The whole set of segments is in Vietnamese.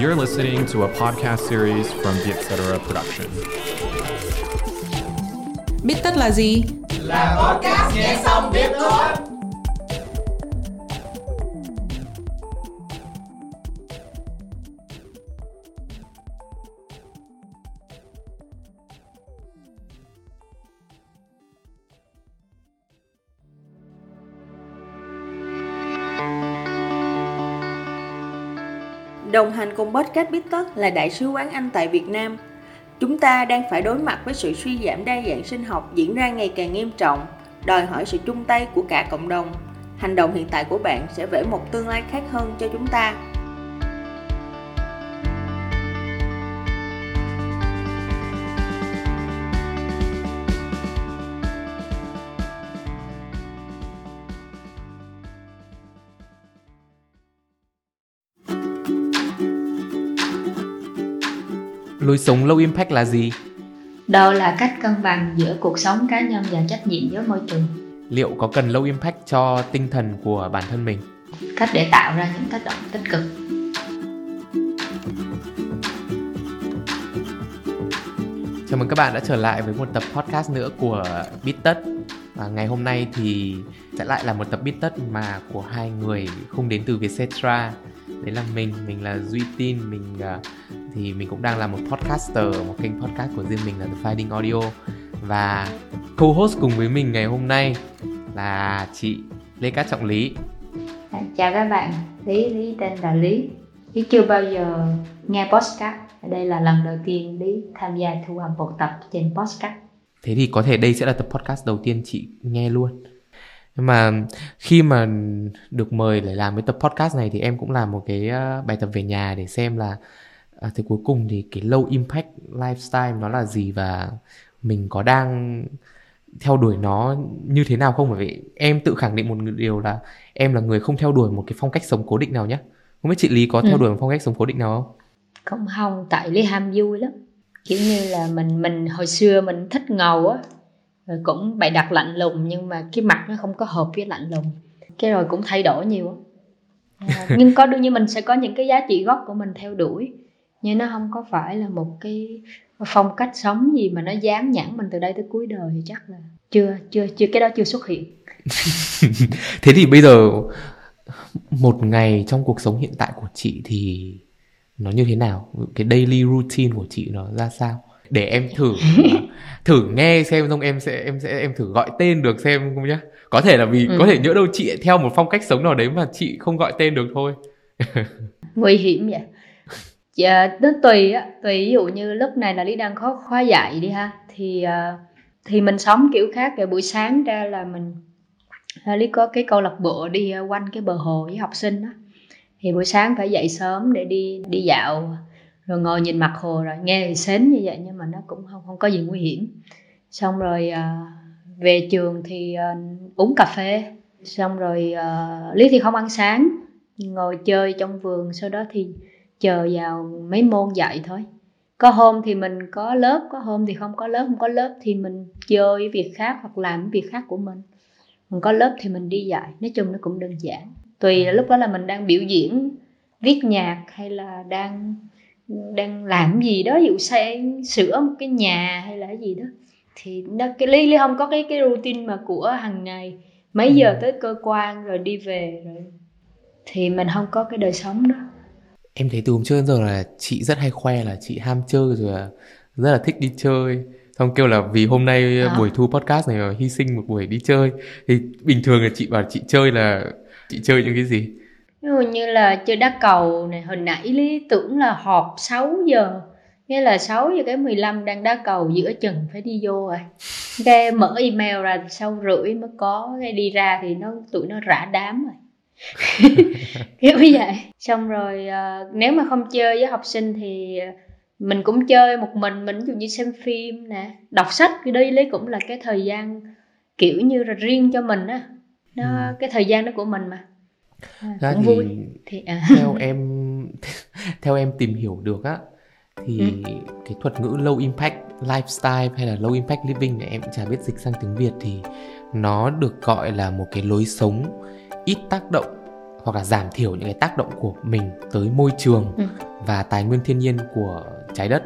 You're listening to a podcast series from the Etc. Production. Biết tất là gì? Là podcast nghe xong biết thôi. Đồng hành cùng podcast Biết Tất là Đại sứ quán Anh tại Việt Nam. Chúng ta đang phải đối mặt với sự suy giảm đa dạng sinh học diễn ra ngày càng nghiêm trọng, đòi hỏi sự chung tay của cả cộng đồng. Hành động hiện tại của bạn sẽ vẽ một tương lai khác hơn cho chúng ta. Lối sống low impact là gì? Đâu là cách cân bằng giữa cuộc sống cá nhân và trách nhiệm với môi trường? Liệu có cần low impact cho tinh thần của bản thân mình? Cách để tạo ra những tác động tích cực. Chào mừng các bạn đã trở lại với một tập podcast nữa của Bít Tất. Và Ngày hôm nay thì sẽ lại là một tập Bít Tất mà của hai người không đến từ Vietcetera Đấy là mình, mình là Duy Tin, mình uh, thì mình cũng đang là một podcaster một kênh podcast của riêng mình là The Finding Audio và co-host cùng với mình ngày hôm nay là chị Lê Cát Trọng Lý. À, chào các bạn, Lý Lý tên là Lý. Lý chưa bao giờ nghe podcast. Đây là lần đầu tiên Lý tham gia thu âm một tập trên podcast. Thế thì có thể đây sẽ là tập podcast đầu tiên chị nghe luôn. Nhưng mà khi mà được mời để làm cái tập podcast này thì em cũng làm một cái ờ, bài tập về nhà để xem là à, thì cuối cùng thì cái low impact lifestyle nó là gì và mình có đang theo đuổi nó như thế nào không? Bởi vì em tự khẳng định một điều là em là người không theo đuổi một cái phong cách sống cố định nào nhé không biết chị lý có theo ừ. đuổi một phong cách sống cố định nào không? Không không. Tại lý ham vui lắm. Kiểu như là mình mình hồi xưa mình thích ngầu á rồi cũng bày đặt lạnh lùng nhưng mà cái mặt nó không có hợp với lạnh lùng. Cái rồi cũng thay đổi nhiều. À, nhưng có đương nhiên mình sẽ có những cái giá trị gốc của mình theo đuổi. Nhưng nó không có phải là một cái phong cách sống gì mà nó dám nhãn mình từ đây tới cuối đời thì chắc là chưa chưa chưa cái đó chưa xuất hiện. Thế thì bây giờ một ngày trong cuộc sống hiện tại của chị thì nó như thế nào? Cái daily routine của chị nó ra sao để em thử thử nghe xem xong em sẽ em sẽ em thử gọi tên được xem không nhá. Có thể là vì ừ. có thể nhỡ đâu chị theo một phong cách sống nào đấy mà chị không gọi tên được thôi. Nguy hiểm vậy dạ nó tùy á tùy ví dụ như lúc này là lý đang có khóa dạy đi ha thì uh, thì mình sống kiểu khác. Rồi buổi sáng ra là mình uh, lý có cái câu lạc bộ đi quanh cái bờ hồ với học sinh á. Thì buổi sáng phải dậy sớm để đi đi dạo rồi ngồi nhìn mặt hồ rồi nghe thì sến như vậy nhưng mà nó cũng không không có gì nguy hiểm. Xong rồi à, về trường thì à, uống cà phê. Xong rồi uh, lý thì không ăn sáng. Ngồi chơi trong vườn sau đó thì chờ vào mấy môn dạy thôi. Có hôm thì mình có lớp có hôm thì không có lớp. Không có lớp thì mình chơi việc khác hoặc làm việc khác của mình. Mình có lớp thì mình đi dạy. Nói chung nó cũng đơn giản. Tùy là lúc đó là mình đang biểu diễn viết nhạc hay là đang đang làm gì đó dụ xây sửa một cái nhà hay là cái gì đó thì nó cái lý lý không có cái cái routine mà của hàng ngày mấy giờ ừ. tới cơ quan rồi đi về rồi thì mình không có cái đời sống đó em thấy từ hôm trước đến giờ là chị rất hay khoe là chị ham chơi rồi là rất là thích đi chơi xong kêu là vì hôm nay à. buổi thu podcast này mà hy sinh một buổi đi chơi thì bình thường là chị bảo chị chơi là chị chơi những cái gì ví dụ như là chơi đá cầu này hồi nãy lý tưởng là họp 6 giờ nghĩa là 6 giờ cái 15 đang đá cầu giữa chừng phải đi vô rồi. Cái mở email ra sau rưỡi mới có cái đi ra thì nó tụi nó rã đám rồi. Kiểu như vậy. Xong rồi uh, nếu mà không chơi với học sinh thì mình cũng chơi một mình mình dụ như xem phim nè đọc sách thì đây lấy cũng là cái thời gian kiểu như là riêng cho mình á. Nó ừ. cái thời gian đó của mình mà à, cũng thì, vui thì à. theo em theo em tìm hiểu được á thì ừ. cái thuật ngữ low impact lifestyle hay là low impact living này em chả biết dịch sang tiếng Việt thì nó được gọi là một cái lối sống ít tác động hoặc là giảm thiểu những cái tác động của mình tới môi trường ừ. và tài nguyên thiên nhiên của trái đất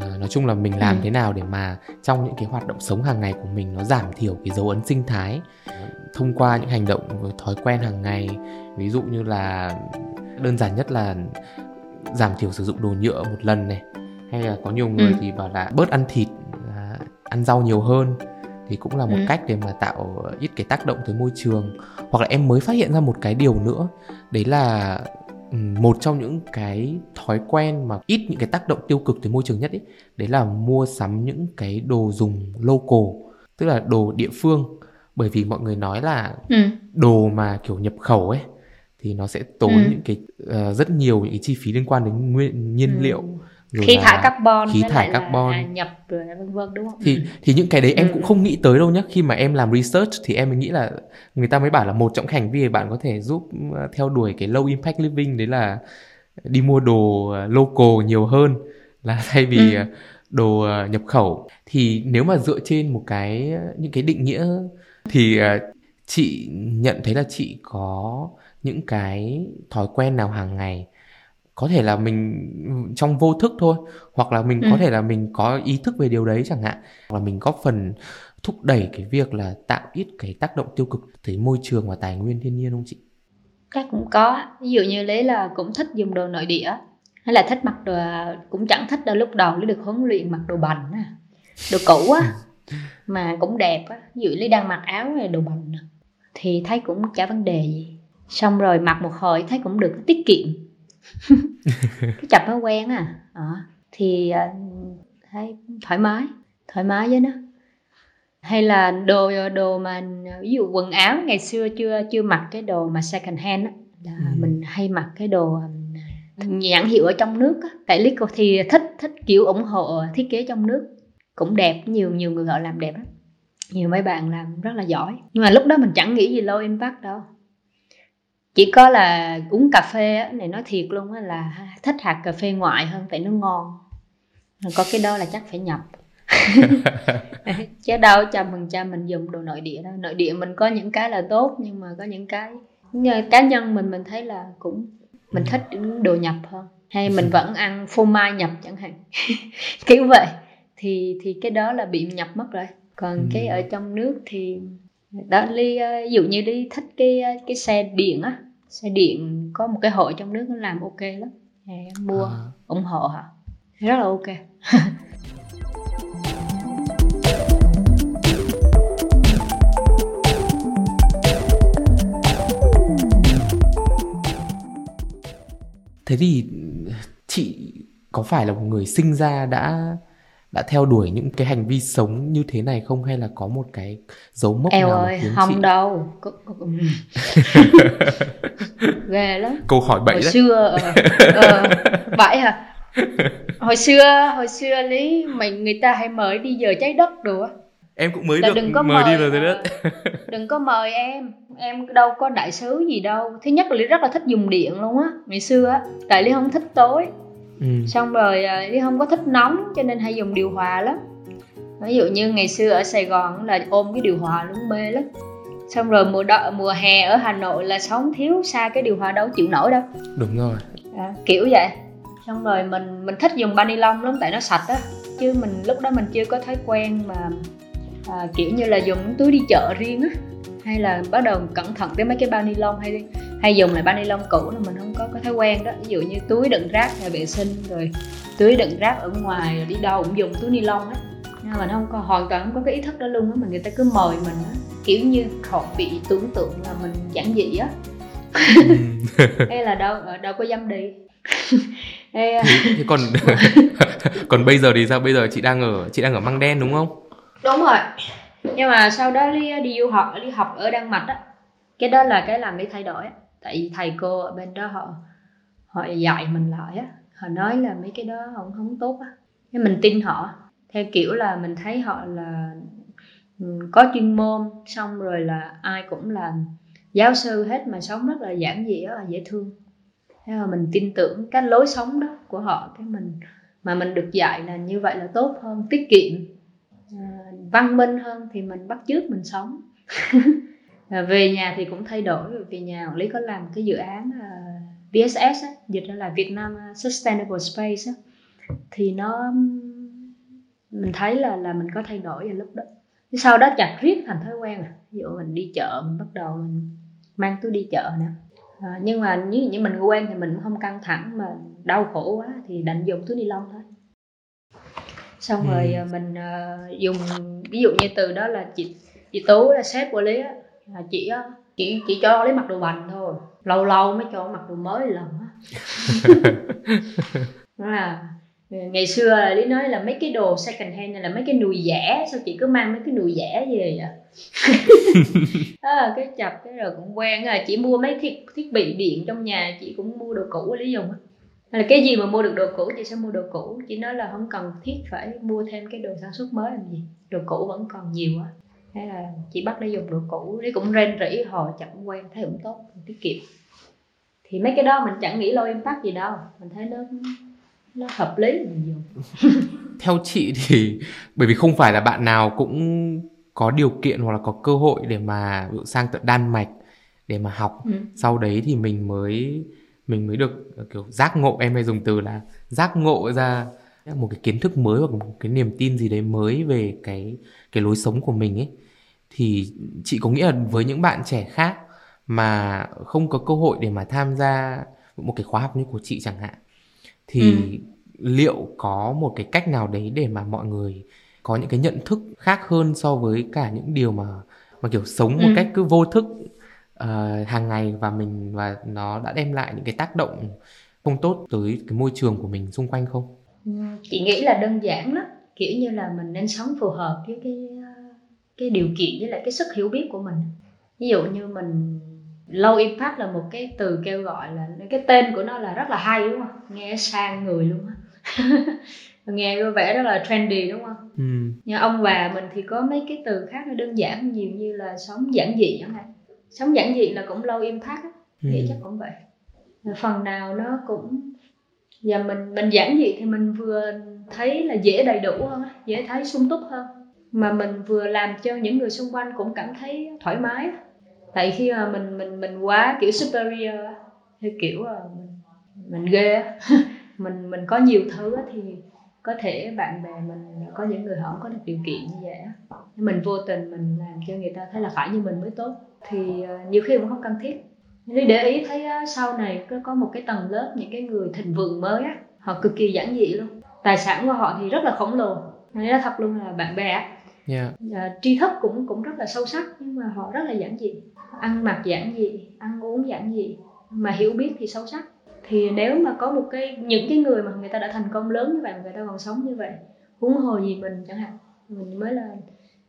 à, nói chung là mình làm Ừ. thế nào để mà trong những cái hoạt động sống hàng ngày của mình nó giảm thiểu cái dấu ấn sinh thái thông qua những hành động với thói quen hàng ngày ví dụ như là đơn giản nhất là giảm thiểu sử dụng đồ nhựa một lần này hay là có nhiều người Ừ. thì bảo là bớt ăn thịt à, ăn rau nhiều hơn thì cũng là một Ừ. cách để mà tạo ít cái tác động tới môi trường hoặc là em mới phát hiện ra một cái điều nữa đấy là một trong những cái thói quen mà ít những cái tác động tiêu cực tới môi trường nhất ấy đấy là mua sắm những cái đồ dùng local tức là đồ địa phương bởi vì mọi người nói là ừ. đồ mà kiểu nhập khẩu ấy thì nó sẽ tốn Ừ. những cái ờ, rất nhiều những cái chi phí liên quan đến nguyên nhiên Ừ. liệu rồi khí thải carbon khí thải là, carbon. nhập rồi vân vân đúng không thì thì những cái đấy em Ừ. cũng không nghĩ tới đâu nhá khi mà em làm research thì em mới nghĩ là người ta mới bảo là một trong hành vi bạn có thể giúp ờ, theo đuổi cái low impact living đấy là đi mua đồ ờ, local nhiều hơn là thay vì Ừ. ờ, đồ nhập khẩu thì nếu mà dựa trên một cái những cái định nghĩa thì chị nhận thấy là chị có những cái thói quen nào hàng ngày có thể là mình trong vô thức thôi hoặc là mình Ừ. có thể là mình có ý thức về điều đấy chẳng hạn. Hoặc là mình góp phần thúc đẩy cái việc là tạo ít cái tác động tiêu cực tới môi trường và tài nguyên thiên nhiên không chị? chắc cũng có. Ví dụ như lấy là cũng thích dùng đồ nội địa. Hay là thích mặc đồ cũng chẳng thích đâu lúc đầu lấy được huấn luyện mặc đồ bành đồ cũ á mà cũng đẹp á. Ví dụ lấy đang mặc áo này đồ bành thì thấy cũng chả vấn đề gì. Xong rồi mặc một hồi thấy cũng được tiết kiệm cái chập nó quen à đó. thì à, thấy thoải mái thoải mái với nó hay là đồ đồ mà ví dụ quần áo ngày xưa chưa chưa mặc cái đồ mà second hand á là Ừ. mình hay mặc cái đồ um, nhãn hiệu ở trong nước á tại lý cô thì thích thích kiểu ủng hộ thiết kế trong nước cũng đẹp nhiều nhiều người họ làm đẹp lắm nhiều mấy bạn làm rất là giỏi nhưng mà lúc đó mình chẳng nghĩ gì low impact đâu chỉ có là uống cà phê á, này nói thiệt luôn á là thích hạt cà phê ngoại hơn tại nó ngon. Có cái đó là chắc phải nhập. Chứ đâu trăm phần trăm mình dùng đồ nội địa đâu. Nội địa mình có những cái là tốt nhưng mà có những cái như cá nhân mình mình thấy là cũng mình thích đồ nhập hơn. Hay mình vẫn ăn phô mai nhập chẳng hạn. Kiểu vậy. Thì thì cái đó là bị nhập mất rồi. Còn Ừ. cái ở trong nước thì đó ly ờ, ví dụ như đi thích cái ờ, cái xe điện á xe điện có một cái hội trong nước nó làm ok lắm. Thì em mua À. ủng hộ họ. Rất là ok. Thế thì chị có phải là một người sinh ra đã đã theo đuổi những cái hành vi sống như thế này không? Hay là có một cái dấu mốc eo nào ơi khiến không chị đâu. Ghê lắm. Câu hỏi bậy hồi đấy. xưa ờ, ờ, vậy hả? Hồi xưa hồi xưa lý mình người ta hay mời đi giờ trái đất đồ á. Em cũng mới là được đừng có mời, mời, đi rồi thế đấy ờ, đừng có mời em. Em đâu có đại sứ gì đâu. Thứ nhất là lý rất là thích dùng điện luôn á ngày xưa á. Tại lý không thích tối ừ. xong rồi à, lý không có thích nóng cho nên hay dùng điều hòa lắm. Ví dụ như ngày xưa ở sài gòn là ôm cái điều hòa luôn mê lắm. Xong rồi mùa đọ, mùa hè ở hà nội là sống thiếu xa cái điều hòa đâu chịu nổi đâu. Đúng rồi. À, kiểu vậy. Xong rồi mình mình thích dùng ba ni lông lắm tại nó sạch á. Chứ mình lúc đó mình chưa có thói quen mà à, kiểu như là dùng túi đi chợ riêng á hay là bắt đầu cẩn thận tới mấy cái bao ni lông hay hay dùng lại bao ni lông cũ là mình không có cái thói quen đó. Ví dụ như túi đựng rác nhà vệ sinh rồi túi đựng rác ở ngoài rồi đi đâu cũng dùng túi ni lông á. Nhưng mà mình không có hoàn toàn không có cái ý thức đó luôn á mà người ta cứ mời mình á kiểu như họ bị tưởng tượng là mình giản dị á. Ừ. hay là đâu ở đâu có dám đi. Ê, thế còn còn bây giờ thì sao? Bây giờ chị đang ở chị đang ở măng đen đúng không? Đúng rồi nhưng mà sau đó đi đi du học đi học ở đan mạch á. Cái đó là cái làm để thay đổi á. Tại vì thầy cô ở bên đó họ họ dạy mình lại á. Họ nói là mấy cái đó không không tốt á. Nên mình tin họ. Theo kiểu là mình thấy họ là ừ, có chuyên môn, xong rồi là ai cũng là giáo sư hết mà sống rất là giản dị, rất là dễ thương. Thế mà mình tin tưởng cái lối sống đó của họ, cái mình, mà mình được dạy là như vậy là tốt hơn, tiết kiệm văn minh hơn thì mình bắt chước mình sống. À, về nhà thì cũng thay đổi về nhà quản lý có làm cái dự án à, VSS á, dịch ra là Việt Nam à, Sustainable Space á, thì nó mình thấy là là mình có thay đổi vào lúc đó. Sau đó chặt riết thành thói quen à ví dụ mình đi chợ mình bắt đầu mình mang túi đi chợ nè. À, nhưng mà như như mình quen thì mình cũng không căng thẳng mà đau khổ quá thì đành dùng túi ni lông thôi xong ừ. rồi à, mình uh, dùng ví dụ như từ đó là chị chị tú là sếp của lý á là chị chỉ chỉ cho lấy mặc đồ bành thôi lâu lâu mới cho mặc đồ mới lần á. Là ngày xưa lý nói là mấy cái đồ second hand này là mấy cái nùi rẻ sao chị cứ mang mấy cái nùi rẻ về vậy? À, cái chập cái rồi cũng quen rồi chị mua mấy thiết thiết bị điện trong nhà chị cũng mua đồ cũ lý dùng hay là cái gì mà mua được đồ cũ chị sẽ mua đồ cũ. Chị nói là không cần thiết phải mua thêm cái đồ sản xuất mới làm gì. Đồ cũ vẫn còn nhiều á. Hay là chị bắt để dùng đồ cũ. Đấy cũng rên rỉ hồi chẳng quen thấy cũng tốt tiết kiệm. Thì mấy cái đó mình chẳng nghĩ lâu impact gì đâu. Mình thấy nó nó hợp lý mình dùng. Theo chị thì bởi vì không phải là bạn nào cũng có điều kiện hoặc là có cơ hội để mà sang tận Đan Mạch để mà học. Ừ. sau đấy thì mình mới mình mới được kiểu giác ngộ em hay dùng từ là giác ngộ ra một cái kiến thức mới hoặc một cái niềm tin gì đấy mới về cái cái lối sống của mình ấy thì chị có nghĩ là với những bạn trẻ khác mà không có cơ hội để mà tham gia một cái khóa học như của chị chẳng hạn thì ừ. liệu có một cái cách nào đấy để mà mọi người có những cái nhận thức khác hơn so với cả những điều mà mà kiểu sống một ừ. cách cứ vô thức uh, hàng ngày và mình và nó đã đem lại những cái tác động không tốt tới cái môi trường của mình xung quanh không? Ừ, chị nghĩ là đơn giản lắm. Kiểu như là mình nên sống phù hợp với cái cái điều kiện với lại cái sức hiểu biết của mình. Ví dụ như mình low impact là một cái từ kêu gọi là cái tên của nó là rất là hay đúng không? Nghe sang người luôn á. Nghe có vẻ rất là trendy đúng không? Ừ. nhưng ông bà mình thì có mấy cái từ khác nó đơn giản nhiều như là sống giản dị chẳng hạn sống giản dị là cũng low impact ừ. thì chắc cũng vậy. Phần nào nó cũng và mình mình giản dị thì mình vừa thấy là dễ đầy đủ hơn dễ thấy sung túc hơn. Mà mình vừa làm cho những người xung quanh cũng cảm thấy thoải mái tại khi mà mình mình mình quá kiểu superior hay kiểu mình mình ghê mình mình có nhiều thứ thì có thể bạn bè mình có những người họ không có được điều kiện như vậy mình vô tình mình làm cho người ta thấy là phải như mình mới tốt thì ờ, nhiều khi cũng không cần thiết. Nếu để ý thấy sau này có có một cái tầng lớp những cái người thịnh vượng mới á họ cực kỳ giản dị luôn. Tài sản của họ thì rất là khổng lồ. Nói thật luôn là bạn bè yeah. à, tri thức cũng cũng rất là sâu sắc nhưng mà họ rất là giản dị. Ăn mặc giản dị ăn uống giản dị mà hiểu biết thì sâu sắc thì nếu mà có một cái những cái người mà người ta đã thành công lớn như vậy mà người ta còn sống như vậy huống hồ gì mình chẳng hạn mình mới là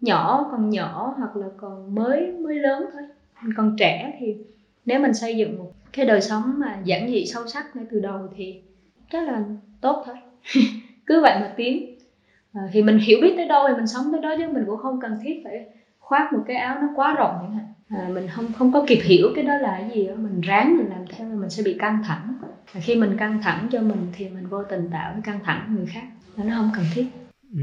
nhỏ còn nhỏ hoặc là còn mới mới lớn thôi. Mình còn trẻ thì nếu mình xây dựng một cái đời sống mà giản dị sâu sắc ngay từ đầu thì chắc là tốt thôi. Cứ vậy mà tiến. À, thì mình hiểu biết tới đâu thì mình sống tới đó chứ mình cũng không cần thiết phải khoác một cái áo nó quá rộng chẳng hạn à, mình không không có kịp hiểu cái đó là cái gì đó. mình ráng mình làm theo mình sẽ bị căng thẳng và khi mình căng thẳng cho mình thì mình vô tình tạo cái căng thẳng người khác nó không cần thiết ừ.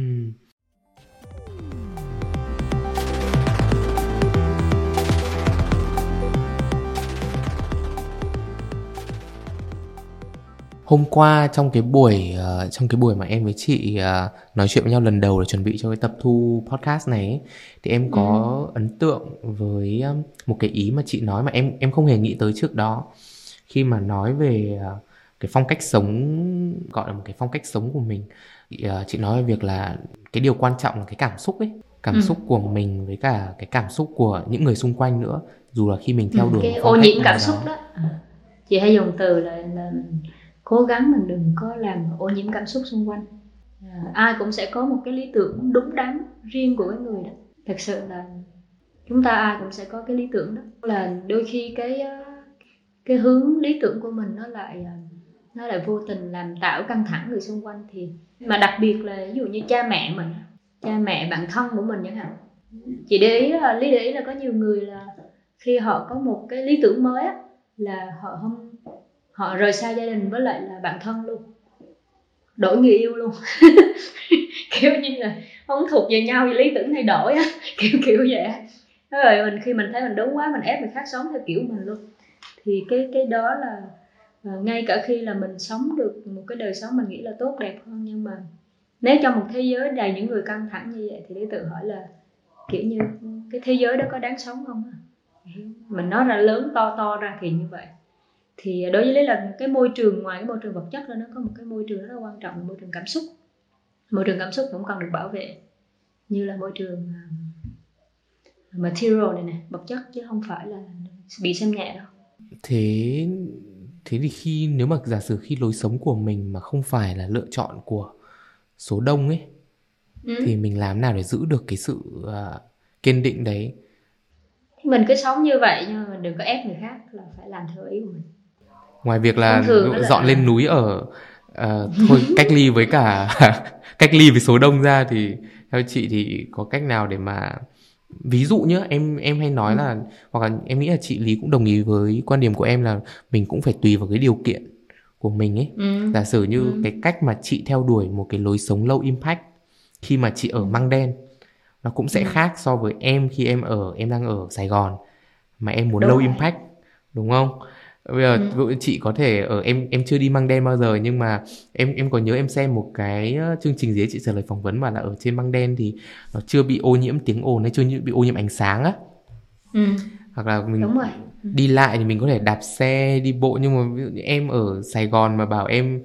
Hôm qua trong cái buổi uh, trong cái buổi mà em với chị uh, nói chuyện với nhau lần đầu để chuẩn bị cho cái tập thu podcast này ấy, thì em có ừ. ấn tượng với um, một cái ý mà chị nói mà em em không hề nghĩ tới trước đó khi mà nói về uh, cái phong cách sống gọi là một cái phong cách sống của mình thì, uh, chị nói về việc là cái điều quan trọng là cái cảm xúc ấy cảm ừ. xúc của mình với cả cái cảm xúc của những người xung quanh nữa dù là khi mình theo ừ, cái ô nhiễm cảm xúc đó. đó chị hay dùng từ là, là cố gắng mình đừng có làm ô nhiễm cảm xúc xung quanh. À, ai cũng sẽ có một cái lý tưởng đúng đắn riêng của cái người đó. Thật sự là chúng ta ai cũng sẽ có cái lý tưởng đó. Là đôi khi cái ờ, cái hướng lý tưởng của mình nó lại ờ, nó lại vô tình làm tạo căng thẳng người xung quanh thì mà đặc biệt là ví dụ như cha mẹ mình cha mẹ bạn thân của mình chẳng hạn. Chị để ý là lý để ý là có nhiều người là khi họ có một cái lý tưởng mới á là họ không họ rời xa gia đình với lại là bạn thân luôn. Đổi người yêu luôn. Kiểu như là không thuộc về nhau thì lý tưởng thay đổi á. Kiểu kiểu vậy rồi mình, khi mình thấy mình đúng quá, mình ép người khác sống theo kiểu mình luôn. Thì cái cái đó là ờ, ngay cả khi là mình sống được một cái đời sống mình nghĩ là tốt, đẹp hơn, nhưng mà nếu trong một thế giới đầy những người căng thẳng như vậy thì để tự hỏi là, kiểu như, cái thế giới đó có đáng sống không mình nói ra lớn to to ra thì như vậy thì đối với lý là cái môi trường ngoài cái môi trường vật chất ra nó có một cái môi trường rất là quan trọng là môi trường cảm xúc. Môi trường cảm xúc cũng cần được bảo vệ như là môi trường à, material này này vật chất chứ không phải là bị xem nhẹ đâu. Thế thế thì khi nếu mà giả sử khi lối sống của mình mà không phải là lựa chọn của số đông ấy ừ. thì mình làm nào để giữ được cái sự uh, kiên định đấy? Mình cứ sống như vậy nhưng mà mình đừng có ép người khác là phải làm theo ý của mình ngoài việc là dọn là... lên núi ở uh, thôi cách ly với cả cách ly với số đông ra thì theo chị thì có cách nào để mà ví dụ nhá em em hay nói ừ. là hoặc là em nghĩ là chị lý cũng đồng ý với quan điểm của em là mình cũng phải tùy vào cái điều kiện của mình ấy ừ. giả sử như ừ. cái cách mà chị theo đuổi một cái lối sống low impact khi mà chị ở ừ. măng đen nó cũng sẽ ừ. khác so với em khi em ở em đang ở sài gòn mà em muốn đúng low rồi. impact đúng không bây giờ ừ. chị có thể ở em em chưa đi măng đen bao giờ nhưng mà em em còn nhớ em xem một cái chương trình gì chị trả lời phỏng vấn mà là ở trên măng đen thì nó chưa bị ô nhiễm tiếng ồn hay chưa bị ô nhiễm ánh sáng á ừ. hoặc là mình Đúng rồi. Ừ. đi lại thì mình có thể đạp xe đi bộ nhưng mà ví dụ như em ở Sài Gòn mà bảo em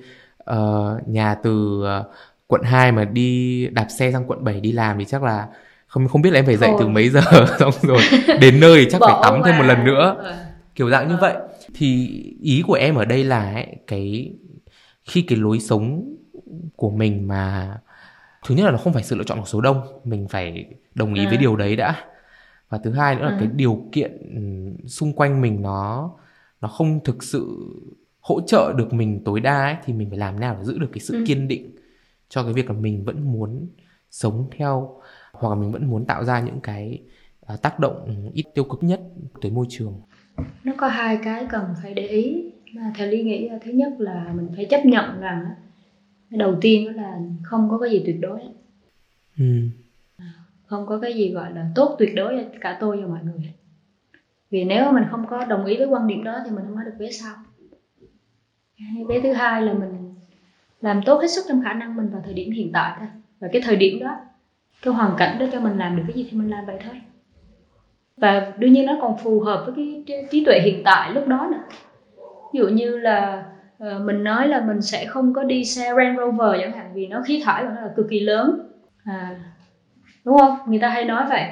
uh, nhà từ uh, quận 2 mà đi đạp xe sang quận 7 đi làm thì chắc là không không biết là em phải dậy Thôi. từ mấy giờ xong rồi đến nơi thì chắc phải tắm thêm một lần nữa kiểu dạng như vậy thì ý của em ở đây là ấy, cái khi cái lối sống của mình mà thứ nhất là nó không phải sự lựa chọn của số đông mình phải đồng ý à. với điều đấy đã và thứ hai nữa là à. cái điều kiện xung quanh mình nó nó không thực sự hỗ trợ được mình tối đa ấy, thì mình phải làm nào để giữ được cái sự ừ. kiên định cho cái việc là mình vẫn muốn sống theo hoặc là mình vẫn muốn tạo ra những cái uh, tác động ít tiêu cực nhất tới môi trường nó có hai cái cần phải để ý mà theo lý nghĩ thứ nhất là mình phải chấp nhận rằng cái đầu tiên đó là không có cái gì tuyệt đối. Ừ. không có cái gì gọi là tốt tuyệt đối cho cả tôi và mọi người. Vì nếu mình không có đồng ý với quan điểm đó thì mình không có được vé sau. Cái thứ hai là mình làm tốt hết sức trong khả năng mình vào thời điểm hiện tại thôi. Và cái thời điểm đó cái hoàn cảnh đó cho mình làm được cái gì thì mình làm vậy thôi và đương nhiên nó còn phù hợp với cái trí tuệ hiện tại lúc đó nữa. Ví dụ như là uh, mình nói là mình sẽ không có đi xe Range Rover chẳng hạn vì nó khí thải của nó là cực kỳ lớn. À, đúng không? Người ta hay nói vậy.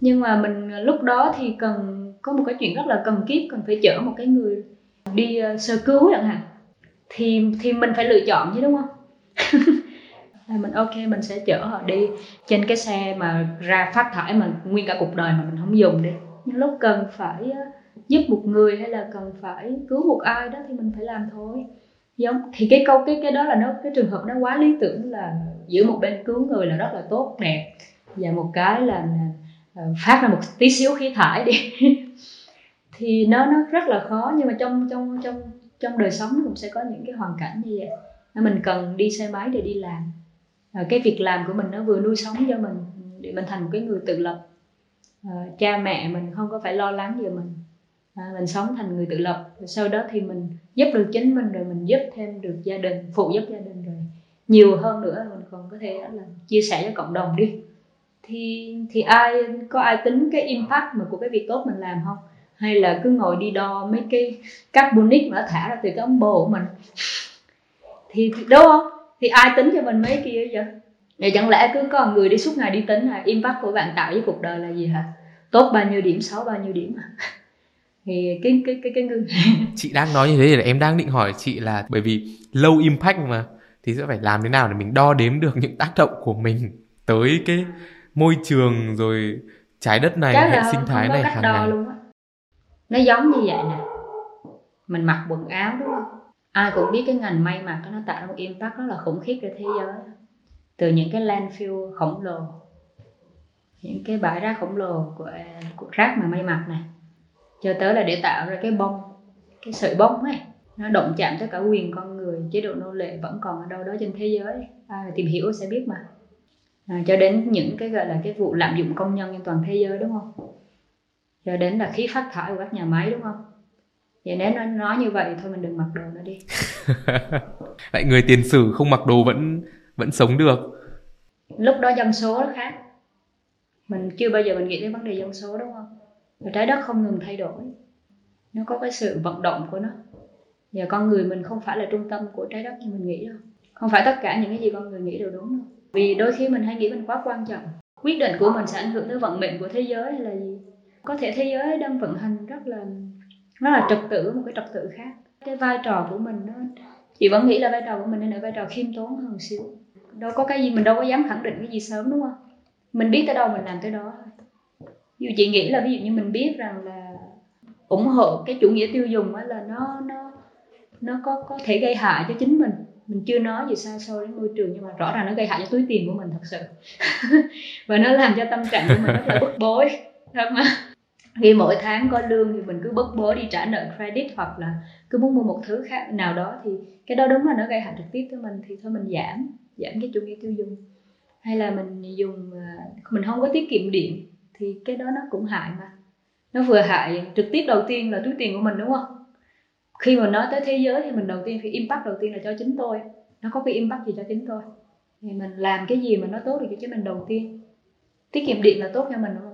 Nhưng mà mình ờ, lúc đó thì cần có một cái chuyện rất là cần kiếp cần phải chở một cái người đi uh, sơ cứu chẳng hạn. Thì thì mình phải lựa chọn chứ đúng không? là mình, ok, mình sẽ chở họ đi trên cái xe mà ra phát thải mà nguyên cả cuộc đời mà mình không dùng đi. Nhưng lúc cần phải ờ, giúp một người hay là cần phải cứu một ai đó thì mình phải làm thôi. Giống, thì cái câu, cái cái đó là nó, cái trường hợp nó quá lý tưởng là giữ một bên cứu người là rất là tốt đẹp và một cái là ờ, phát ra một tí xíu khí thải đi. Thì nó nó rất là khó nhưng mà trong trong trong trong đời sống cũng sẽ có những cái hoàn cảnh như vậy. Mình cần đi xe máy để đi làm. Ờ, cái việc làm của mình nó vừa nuôi sống cho mình để mình thành một cái người tự lập. À, cha mẹ mình không có phải lo lắng về mình. À, mình sống thành người tự lập rồi sau đó thì mình giúp được chính mình rồi mình giúp thêm được gia đình phụ giúp gia đình rồi. Nhiều hơn nữa mình còn có thể là chia sẻ cho cộng đồng đi. Thì thì ai có ai tính cái impact mà của cái việc tốt mình làm không? Hay là cứ ngồi đi đo mấy cái carbonic mà nó thả ra từ cái ống bồ của mình? Thì đúng không? Thì ai tính cho mình mấy kia vậy? Vậy chẳng lẽ cứ có người đi suốt ngày đi tính là impact của bạn tạo với cuộc đời là gì hả? Tốt bao nhiêu điểm xấu bao nhiêu điểm à? Thì cái cái cái cái ngư chị đang nói như thế thì em đang định hỏi chị là bởi vì low impact mà thì sẽ phải làm thế nào để mình đo đếm được những tác động của mình tới cái môi trường rồi trái đất này hệ sinh thái này hàng ngày? luôn á. Nó giống như vậy nè. Mình mặc quần áo đúng không ai cũng biết cái ngành may mặc nó tạo ra một impact rất là khủng khiếp cho thế giới. Từ những cái landfill khổng lồ những cái bãi rác khổng lồ của, của rác mà may mặc này cho tới là để tạo ra cái bông cái sợi bông ấy nó động chạm tới cả quyền con người chế độ nô lệ vẫn còn ở đâu đó trên thế giới. Ai tìm hiểu sẽ biết mà. À, cho đến những cái gọi là cái vụ lạm dụng công nhân trên toàn thế giới đúng không? Cho đến là khí phát thải của các nhà máy đúng không? Vậy nếu nó nói như vậy thôi mình đừng mặc đồ nó đi. Lại người tiền sử không mặc đồ vẫn vẫn sống được. Lúc đó dân số nó khác. Mình chưa bao giờ mình nghĩ đến vấn đề dân số đúng không? Và trái đất không ngừng thay đổi. Nó có cái sự vận động của nó. Và con người mình không phải là trung tâm của trái đất như mình nghĩ đâu. Không phải tất cả những cái gì con người nghĩ đều đúng đâu. Vì đôi khi mình hay nghĩ mình quá quan trọng. Quyết định của mình sẽ ảnh hưởng tới vận mệnh của thế giới hay là gì? Có thể thế giới đang vận hành rất là nó là trật tự, một cái trật tự khác. Cái vai trò của mình nó, chị vẫn nghĩ là vai trò của mình nên là vai trò khiêm tốn hơn xíu. Đâu có cái gì, mình đâu có dám khẳng định cái gì sớm, đúng không? Mình biết tới đâu mình làm tới đó dù chị nghĩ là ví dụ như mình biết rằng là ủng hộ cái chủ nghĩa tiêu dùng á, là nó nó nó có có thể gây hại cho chính mình. Mình chưa nói gì xa xôi đến môi trường, nhưng mà rõ ràng nó gây hại cho túi tiền của mình thật sự. Và nó làm cho tâm trạng của mình rất là bức bối. Thật mà khi mỗi tháng có lương thì mình cứ bất bối đi trả nợ credit hoặc là cứ muốn mua một thứ khác nào đó thì cái đó đúng là nó gây hại trực tiếp tới mình thì thôi mình giảm giảm cái chủ nghĩa tiêu dùng. Hay là mình dùng à, mình không có tiết kiệm điện thì cái đó nó cũng hại mà. Nó vừa hại trực tiếp đầu tiên là túi tiền của mình, đúng không? Khi mà nói tới thế giới thì mình đầu tiên phải impact đầu tiên là cho chính tôi. Nó có cái impact gì cho chính tôi? Thì mình làm cái gì mà nó tốt được cho chính mình đầu tiên? Tiết kiệm điện là tốt cho mình, đúng không?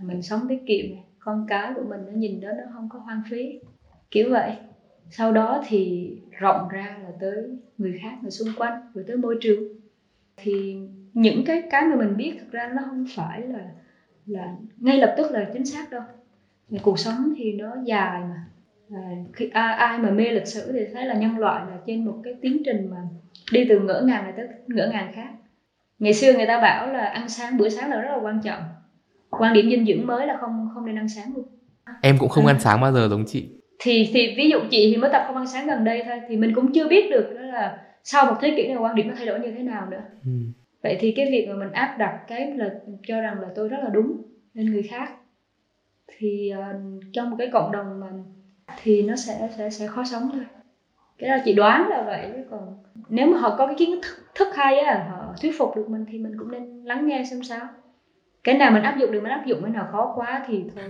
Mình sống tiết kiệm con cái của mình nó nhìn đó nó không có hoang phí. Kiểu vậy. Sau đó thì rộng ra là tới người khác người xung quanh rồi tới môi trường. Thì những cái cái mà mình biết thực ra nó không phải là là ngay lập tức là chính xác đâu. Cuộc sống thì nó dài mà. À, khi ai, ai mà mê lịch sử thì thấy là nhân loại là trên một cái tiến trình mà đi từ ngỡ ngàng này tới ngỡ ngàng khác. Ngày xưa người ta bảo là ăn sáng bữa sáng là rất là quan trọng quan điểm dinh dưỡng mới là không không nên ăn sáng luôn. Em cũng không à. ăn sáng bao giờ giống chị. Thì thì ví dụ chị thì mới tập không ăn sáng gần đây thôi thì mình cũng chưa biết được đó là sau một thế kỷ này quan điểm nó thay đổi như thế nào nữa. Ừ. vậy thì cái việc mà mình áp đặt cái là cho rằng là tôi rất là đúng lên người khác thì uh, trong một cái cộng đồng mà thì nó sẽ sẽ sẽ khó sống thôi. Cái đó chị đoán là vậy chứ còn nếu mà họ có cái kiến thức, thức hay á họ thuyết phục được mình thì mình cũng nên lắng nghe xem sao cái nào mình áp dụng được mình áp dụng cái nào khó quá thì thôi.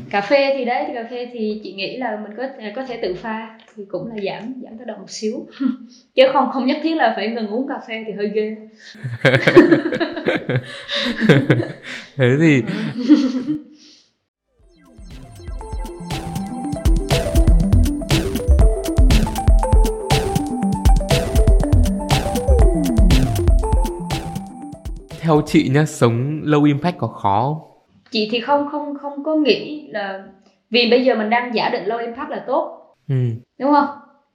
Cà phê thì đấy thì cà phê thì chị nghĩ là mình có có thể tự pha thì cũng là giảm giảm tác động một xíu. Chứ không không nhất thiết là phải ngừng uống cà phê thì hơi ghê. Thế thì theo chị nhá sống low impact có khó không? chị thì không không không có nghĩ là vì bây giờ mình đang giả định low impact là tốt. Ừ. đúng không?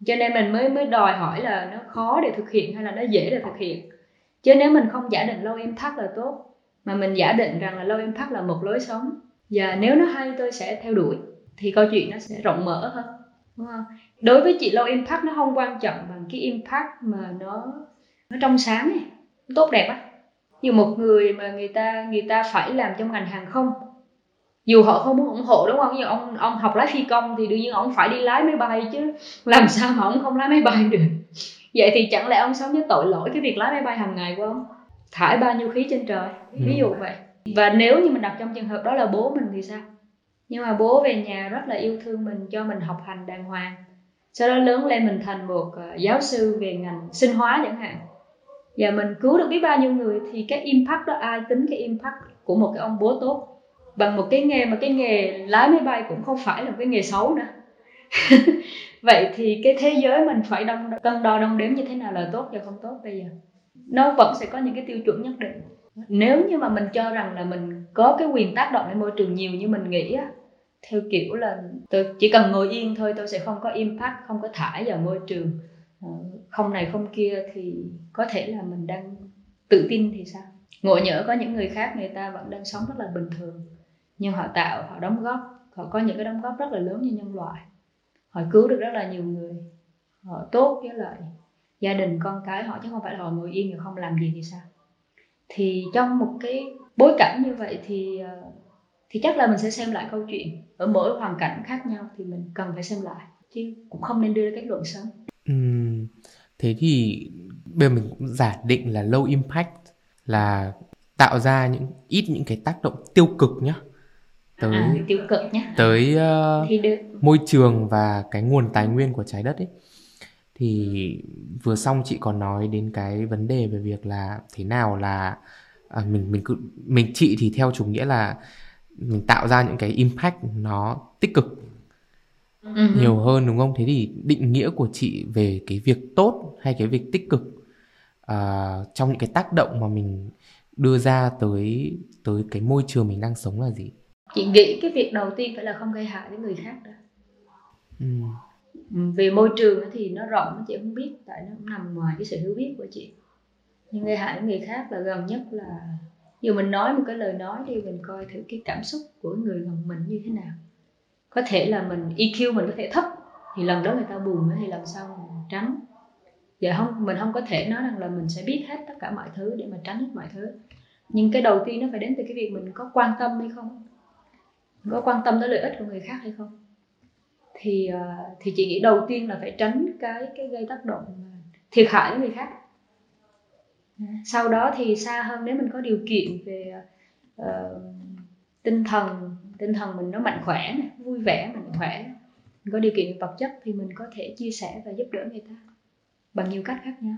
Cho nên mình mới mới đòi hỏi là nó khó để thực hiện hay là nó dễ để thực hiện. Chứ nếu mình không giả định low impact là tốt mà mình giả định rằng là low impact là một lối sống và nếu nó hay tôi sẽ theo đuổi thì câu chuyện nó sẽ rộng mở hơn. Đúng không? Đối với chị low impact nó không quan trọng bằng cái impact mà nó nó trong sáng này tốt đẹp á như một người mà người ta người ta phải làm trong ngành hàng không. Dù họ không muốn ủng hộ đúng không? Như ông ông học lái phi công thì đương nhiên ông phải đi lái máy bay chứ. Làm sao mà ông không lái máy bay được? Vậy thì chẳng lẽ ông sống với tội lỗi cái việc lái máy bay hàng ngày của ông? Thải bao nhiêu khí trên trời ví dụ ừ. vậy. Và nếu như mình đặt trong trường hợp đó là bố mình thì sao? Nhưng mà bố về nhà rất là yêu thương mình cho mình học hành đàng hoàng. Sau đó lớn lên mình thành một uh, giáo sư về ngành sinh hóa chẳng hạn và mình cứu được biết bao nhiêu người thì cái impact đó, ai tính cái impact của một cái ông bố tốt bằng một cái nghề mà cái nghề lái máy bay cũng không phải là một cái nghề xấu nữa. Vậy thì cái thế giới mình phải đông cân đo đong đếm như thế nào là tốt và không tốt bây giờ? Nó vẫn sẽ có những cái tiêu chuẩn nhất định. Nếu như mà mình cho rằng là mình có cái quyền tác động lên môi trường nhiều như mình nghĩ á, theo kiểu là tôi chỉ cần ngồi yên thôi, tôi sẽ không có impact, không có thải vào môi trường. Ờ, không này không kia thì có thể là mình đang tự tin thì sao? Ngộ nhỡ có những người khác người ta vẫn đang sống rất là bình thường, nhưng họ tạo, họ đóng góp, họ có những cái đóng góp rất là lớn như nhân loại. Họ cứu được rất là nhiều người, họ tốt với lại gia đình, con cái họ, chứ không phải là họ ngồi yên và không làm gì thì sao? Thì trong một cái bối cảnh như vậy thì ờ, thì chắc là mình sẽ xem lại câu chuyện ở mỗi hoàn cảnh khác nhau thì mình cần phải xem lại, chứ cũng không nên đưa ra kết luận sớm thế thì bây giờ mình cũng giả định là low impact là tạo ra những ít những cái tác động tiêu cực nhá. Tới à, tiêu cực nhé tới uh, môi trường và cái nguồn tài nguyên của trái đất ấy. Thì vừa xong chị còn nói đến cái vấn đề về việc là thế nào là à, mình mình cứ mình chị thì theo chủ nghĩa là mình tạo ra những cái impact nó tích cực uh-huh. nhiều hơn đúng không? Thế thì định nghĩa của chị về cái việc tốt hay cái việc tích cực uh, trong những cái tác động mà mình đưa ra tới tới cái môi trường mình đang sống là gì? Chị nghĩ cái việc đầu tiên phải là không gây hại đến người khác đó. Ừ. về môi trường thì nó rộng chị không biết tại nó cũng nằm ngoài cái sự hiểu biết của chị. Nhưng gây hại đến người khác là gần nhất là dù mình nói một cái lời nói đi mình coi thử cái cảm xúc của người gần mình như thế nào có thể là mình EQ mình có thể thấp thì lần đó người ta buồn thì làm sao mình tránh? Giờ không mình không có thể nói rằng là mình sẽ biết hết tất cả mọi thứ để mà tránh hết mọi thứ. Nhưng cái đầu tiên nó phải đến từ cái việc mình có quan tâm hay không? Có quan tâm tới lợi ích của người khác hay không? Thì ờ, thì chị nghĩ đầu tiên là phải tránh cái cái gây tác động thiệt hại với người khác. Sau đó thì xa hơn nếu mình có điều kiện về uh, tinh thần tinh thần mình nó mạnh khỏe vui vẻ mạnh khỏe mình có điều kiện vật chất thì mình có thể chia sẻ và giúp đỡ người ta bằng nhiều cách khác nhau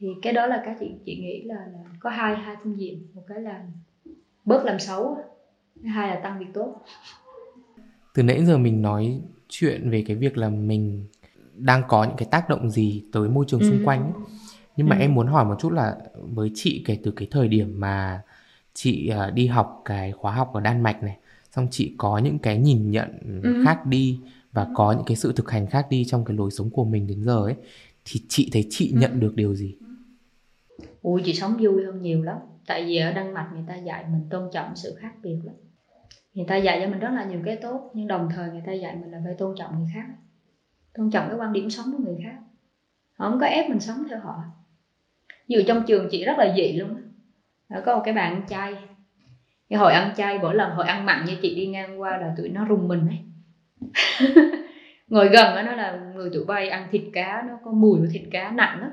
thì cái đó là cái chị chị nghĩ là, là có hai hai phương diện một cái là bớt làm xấu hai là tăng việc tốt từ nãy giờ mình nói chuyện về cái việc là mình đang có những cái tác động gì tới môi trường ừ. xung quanh ấy. nhưng mà ừ. em muốn hỏi một chút là với chị kể từ cái thời điểm mà chị à, đi học cái khóa học ở Đan Mạch này xong chị có những cái nhìn nhận ừ. khác đi và có những cái sự thực hành khác đi trong cái lối sống của mình đến giờ ấy thì chị thấy chị nhận ừ. được điều gì? Ui chị sống vui hơn nhiều lắm. Tại vì ở Đan Mạch người ta dạy mình tôn trọng sự khác biệt lắm. Người ta dạy cho mình rất là nhiều cái tốt nhưng đồng thời người ta dạy mình là phải tôn trọng người khác. Tôn trọng cái quan điểm sống của người khác. Họ không có ép mình sống theo họ. Dù trong trường chị rất là dị luôn có một cái bạn ăn chay. Cái hồi ăn chay, mỗi lần hồi ăn mặn như chị đi ngang qua là tụi nó rùng mình ấy. Ngồi gần đó nó là người tụi bay ăn thịt cá, nó có mùi của thịt cá nặng lắm.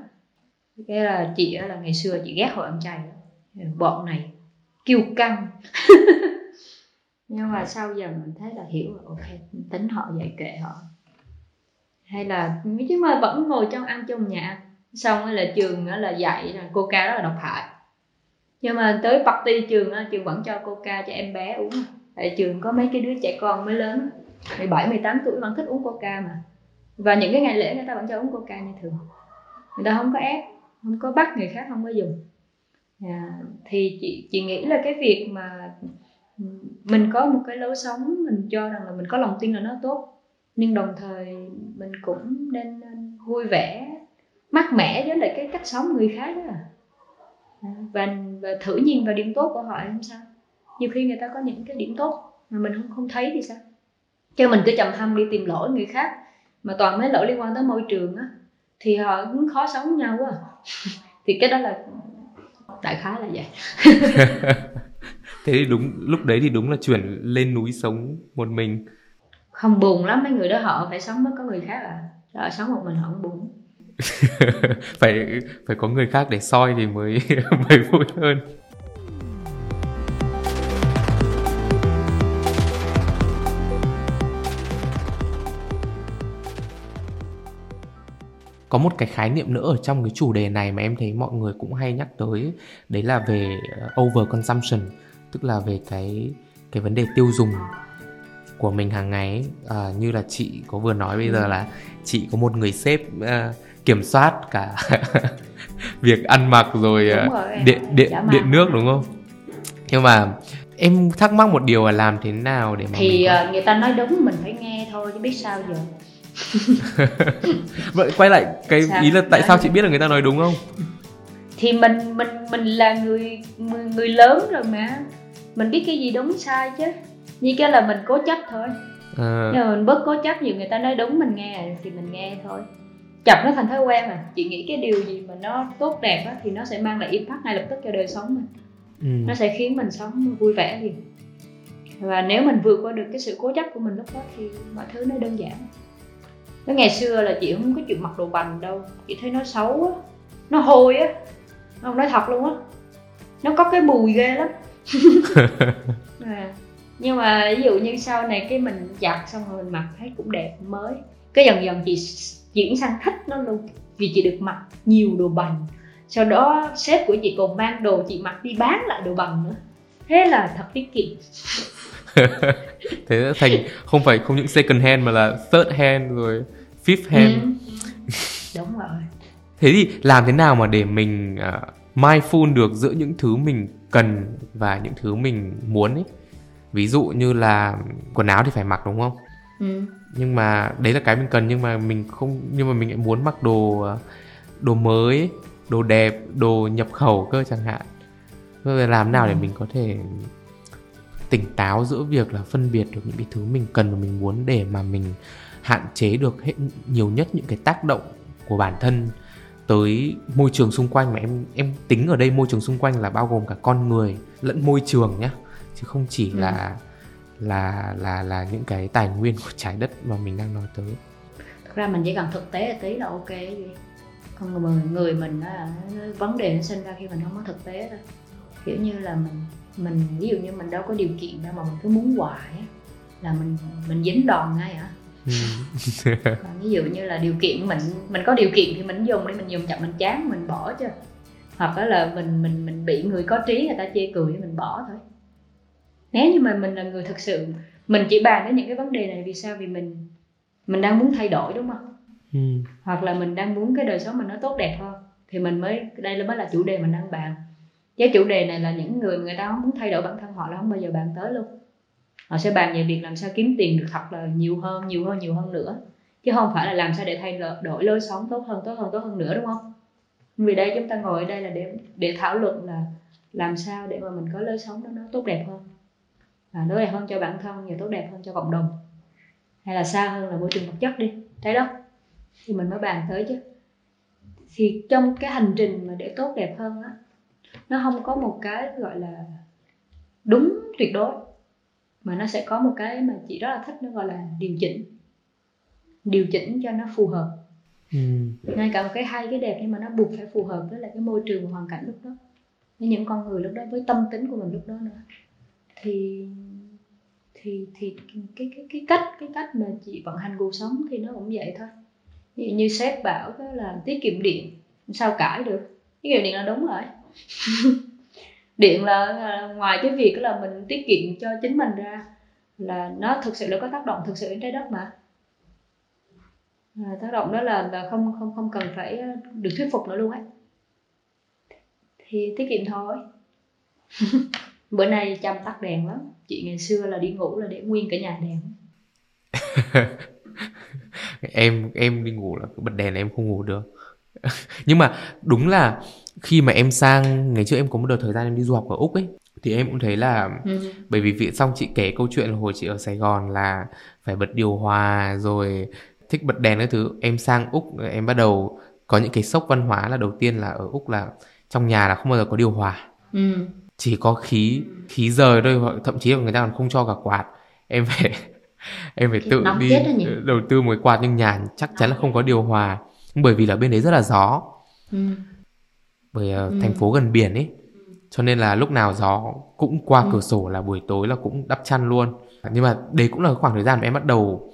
Cái là chị là ngày xưa chị ghét hồi ăn chay đó. bọn này kiêu căng. Nhưng mà sau giờ mình thấy là hiểu là ok, tính họ dạy kệ họ. Hay là chứ mà vẫn ngồi trong ăn trong nhà. Xong là trường là dạy là cô ca đó là độc hại nhưng mà tới party trường trường vẫn cho coca cho em bé uống. Tại trường có mấy cái đứa trẻ con mới lớn 17, 18 tuổi vẫn thích uống coca mà. Và những cái ngày lễ người ta vẫn cho uống coca như thường. Người ta không có ép không có bắt người khác không có dùng. À, thì chị chị nghĩ là cái việc mà ừ, mình có một cái lối sống mình cho rằng là mình có lòng tin là nó tốt. Nhưng đồng thời mình cũng nên, nên vui vẻ mát mẻ với lại cái cách sống người khác đó. à, và, và thử nhìn vào điểm tốt của họ không sao. Nhiều khi người ta có những cái điểm tốt mà mình không không thấy thì sao? Cho mình cứ chầm hâm đi tìm lỗi người khác mà toàn mấy lỗi liên quan tới môi trường á thì họ cũng khó sống nhau quá. Thì cái đó là đại khái là vậy. Thế thì đúng lúc đấy thì đúng là chuyển lên núi sống một mình. Không buồn lắm mấy người đó họ phải sống với có người khác à. Họ sống một mình họ không buồn phải phải có người khác để soi thì mới mới vui hơn. Có một cái khái niệm nữa ở trong cái chủ đề này mà em thấy mọi người cũng hay nhắc tới đấy là về ờ, over consumption tức là về cái cái vấn đề tiêu dùng của mình hàng ngày à, như là chị có vừa nói bây giờ là chị có một người sếp uh, kiểm soát cả việc ăn mặc rồi, rồi điện điện điện nước đúng không? Nhưng mà em thắc mắc một điều là làm thế nào để mà thì có... người ta nói đúng mình phải nghe thôi chứ biết sao giờ? Vậy quay lại cái sao? ý là tại sao chị biết là người ta nói đúng không? Thì mình mình mình là người người lớn rồi mà. Mình biết cái gì đúng sai chứ. Như cái là mình cố chấp thôi. À. nhưng mà mình bớt cố chấp nhiều người ta nói đúng mình nghe thì mình nghe thôi chập nó thành thói quen mà. Chị nghĩ cái điều gì mà nó tốt đẹp á, thì nó sẽ mang lại impact ngay lập tức cho đời sống mình. Ừ. nó sẽ khiến mình sống vui vẻ liền. Và nếu mình vượt qua được cái sự cố chấp của mình lúc đó thì mọi thứ nó đơn giản. Cái ngày xưa là chị không có chịu mặc đồ bành đâu. Chị thấy nó xấu á. Nó hôi á. Không nói thật luôn á. Nó có cái mùi ghê lắm. À. nhưng mà ví dụ như sau này cái mình giặt xong rồi mình mặc thấy cũng đẹp mới. Cái dần dần chị chuyển sang thích nó luôn. Vì chị được mặc nhiều đồ bằng sau đó sếp của chị còn mang đồ chị mặc đi bán lại đồ bằng nữa. Thế là thật tiết kiệm. Thế thành không phải không những second hand mà là third hand rồi fifth hand. Ừ. đúng rồi. Thế thì làm thế nào mà để mình uh, mindful được giữa những thứ mình cần và những thứ mình muốn ấy? Ví dụ như là quần áo thì phải mặc đúng không? Ừ. nhưng mà đấy là cái mình cần nhưng mà mình không nhưng mà mình lại muốn mặc đồ đồ mới đồ đẹp đồ nhập khẩu cơ chẳng hạn rồi làm nào để ừ. mình có thể tỉnh táo giữa việc là phân biệt được những cái thứ mình cần và mình muốn để mà mình hạn chế được hết nhiều nhất những cái tác động của bản thân tới môi trường xung quanh mà em em tính ở đây môi trường xung quanh là bao gồm cả con người lẫn môi trường nhé chứ không chỉ ừ. Là là là là những cái tài nguyên của trái đất mà mình đang nói tới. Thực ra mình chỉ cần thực tế tí là ok gì? Con người người mình á vấn đề nó sinh ra khi mình không có thực tế thôi. Kiểu như là mình mình ví dụ như mình đâu có điều kiện đâu mà mình cứ muốn hoài là mình mình dính đòn ngay hả? Ừ. ví dụ như là điều kiện mình mình có điều kiện thì mình dùng đi mình dùng chậm mình chán mình bỏ chứ. Hoặc đó là mình mình mình bị người có trí người ta chê cười mình bỏ thôi nếu như mà mình là người thực sự mình chỉ bàn đến những cái vấn đề này vì sao? Vì mình mình đang muốn thay đổi đúng không? Ừ. hoặc là mình đang muốn cái đời sống mình nó tốt đẹp hơn thì mình mới đây là mới là chủ đề mình đang bàn. Chứ chủ đề này là những người người ta không muốn thay đổi bản thân họ là không bao giờ bàn tới luôn. Họ sẽ bàn về việc làm sao kiếm tiền được thật là nhiều hơn nhiều hơn nhiều hơn nữa. Chứ không phải là làm sao để thay đổi lối sống tốt hơn tốt hơn tốt hơn nữa đúng không? Vì đây chúng ta ngồi ở đây là để để thảo luận là làm sao để mà mình có lối sống đó nó tốt đẹp hơn à, tốt đẹp hơn cho bản thân và tốt đẹp hơn cho cộng đồng. Hay là xa hơn là môi trường vật chất đi thấy đó. Thì mình mới bàn tới chứ. Thì trong cái hành trình mà để tốt đẹp hơn á nó không có một cái gọi là đúng tuyệt đối mà nó sẽ có một cái mà chị rất là thích nó gọi là điều chỉnh. Điều chỉnh cho nó phù hợp. Ừ. ngay cả một cái hay cái đẹp nhưng mà nó buộc phải phù hợp với lại cái môi trường và hoàn cảnh lúc đó. Với những con người lúc đó với tâm tính của mình lúc đó nữa thì thì thì cái cái cái cách cái cách mà chị vận hành cuộc sống thì nó cũng vậy thôi. Ví dụ như sếp bảo đó là tiết kiệm điện sao cãi được? Tiết kiệm điện là đúng rồi. Điện là à, ngoài cái việc là mình tiết kiệm cho chính mình ra là nó thực sự là có tác động thực sự đến trái đất mà. À, tác động đó là là không không không cần phải à, được thuyết phục nữa luôn ấy. Thì tiết kiệm thôi. bữa nay chăm tắt đèn lắm. Chị ngày xưa là đi ngủ là để nguyên cả nhà đèn. Em em đi ngủ là bật đèn em không ngủ được. Nhưng mà đúng là khi mà em sang ngày trước em có một đợt thời gian em đi du học ở úc ấy thì em cũng thấy là ừ. bởi vì vị xong chị kể câu chuyện hồi chị ở sài gòn là phải bật điều hòa rồi thích bật đèn cái thứ. Em sang úc em bắt đầu có những cái sốc văn hóa là đầu tiên là ở úc là trong nhà là không bao giờ có điều hòa. Ừ. chỉ có khí khí rời thôi hoặc thậm chí là người ta còn không cho cả quạt. Em phải em phải tự đi đầu tư một cái quạt nhưng nhà chắc chắn là không có điều hòa. Bởi vì là bên đấy rất là gió. Ừ. bởi uh, ừ. thành phố gần biển ấy. Cho nên là lúc nào gió cũng qua ừ. cửa sổ là buổi tối là cũng đắp chăn luôn. Nhưng mà đấy cũng là khoảng thời gian mà em bắt đầu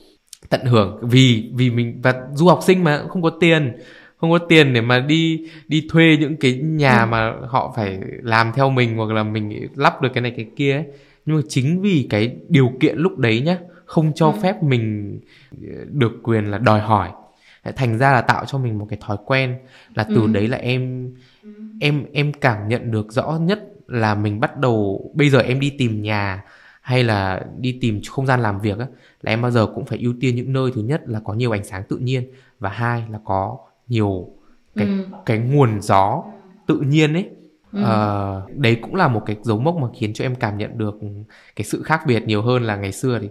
tận hưởng. Vì vì mình và du học sinh mà không có tiền không có tiền để mà đi đi thuê những cái nhà ừ. mà họ phải làm theo mình hoặc là mình lắp được cái này cái kia ấy. nhưng mà chính vì cái điều kiện lúc đấy nhá không cho ừ. phép mình được quyền là đòi hỏi thành ra là tạo cho mình một cái thói quen là từ ừ. đấy là em em em cảm nhận được rõ nhất là mình bắt đầu bây giờ em đi tìm nhà hay là đi tìm không gian làm việc á là em bao giờ cũng phải ưu tiên những nơi thứ nhất là có nhiều ánh sáng tự nhiên và hai là có nhiều cái ừ. cái nguồn gió tự nhiên ấy ừ. à, đấy cũng là một cái dấu mốc mà khiến cho em cảm nhận được cái sự khác biệt nhiều hơn là ngày xưa thì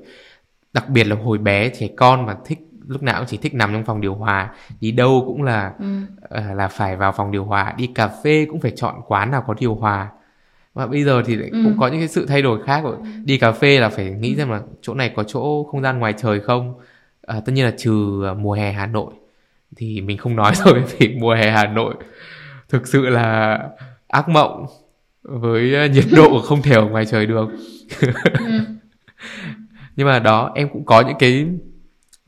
đặc biệt là hồi bé trẻ con mà thích lúc nào cũng chỉ thích nằm trong phòng điều hòa đi đâu cũng là ừ. uh, là phải vào phòng điều hòa đi cà phê cũng phải chọn quán nào có điều hòa và bây giờ thì ừ. cũng có những cái sự thay đổi khác rồi đi cà phê là phải nghĩ xem là chỗ này có chỗ không gian ngoài trời không à, tất nhiên là trừ mùa hè hà nội thì mình không nói rồi vì mùa hè hà nội thực sự là ác mộng với ờ, nhiệt độ không thể ở ngoài trời được ừ. nhưng mà đó em cũng có những cái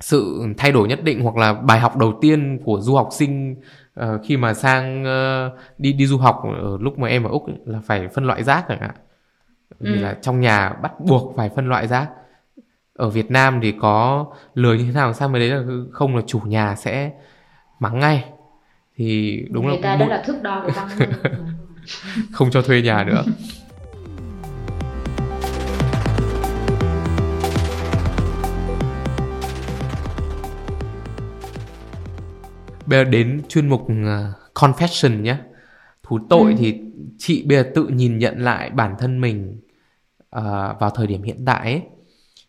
sự thay đổi nhất định hoặc là bài học đầu tiên của du học sinh uh, khi mà sang uh, đi đi du học ở lúc mà em ở úc là phải phân loại rác chẳng hạn vì Ừ. là trong nhà bắt buộc phải phân loại rác ở Việt Nam thì có lười như thế nào sang bên đấy là không là chủ nhà sẽ mắng ngay. Thì đúng người là ta đó mỗi- là thước đo của mà. không cho thuê nhà nữa. Bây giờ đến chuyên mục uh, confession nhé. Thú tội Ừ. thì chị bây giờ tự nhìn nhận lại bản thân mình uh, vào thời điểm hiện tại ấy,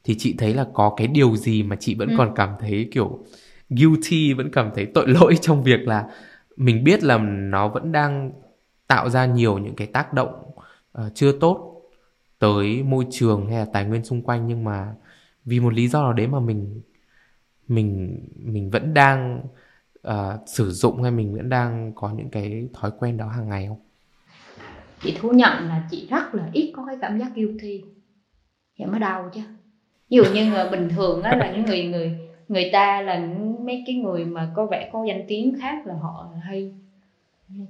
thì chị thấy là có cái điều gì mà chị vẫn Ừ. còn cảm thấy kiểu guilty vẫn cảm thấy tội lỗi trong việc là mình biết là nó vẫn đang tạo ra nhiều những cái tác động ờ, chưa tốt tới môi trường hay là tài nguyên xung quanh nhưng mà vì một lý do nào đấy mà mình mình mình vẫn đang ờ, sử dụng hay mình vẫn đang có những cái thói quen đó hàng ngày không? chị thú nhận là chị rất là ít có cái cảm giác guilty thì mới đau chứ ví dụ như là bình thường á, là những người người người ta là những mấy cái người mà có vẻ có danh tiếng khác là họ hay,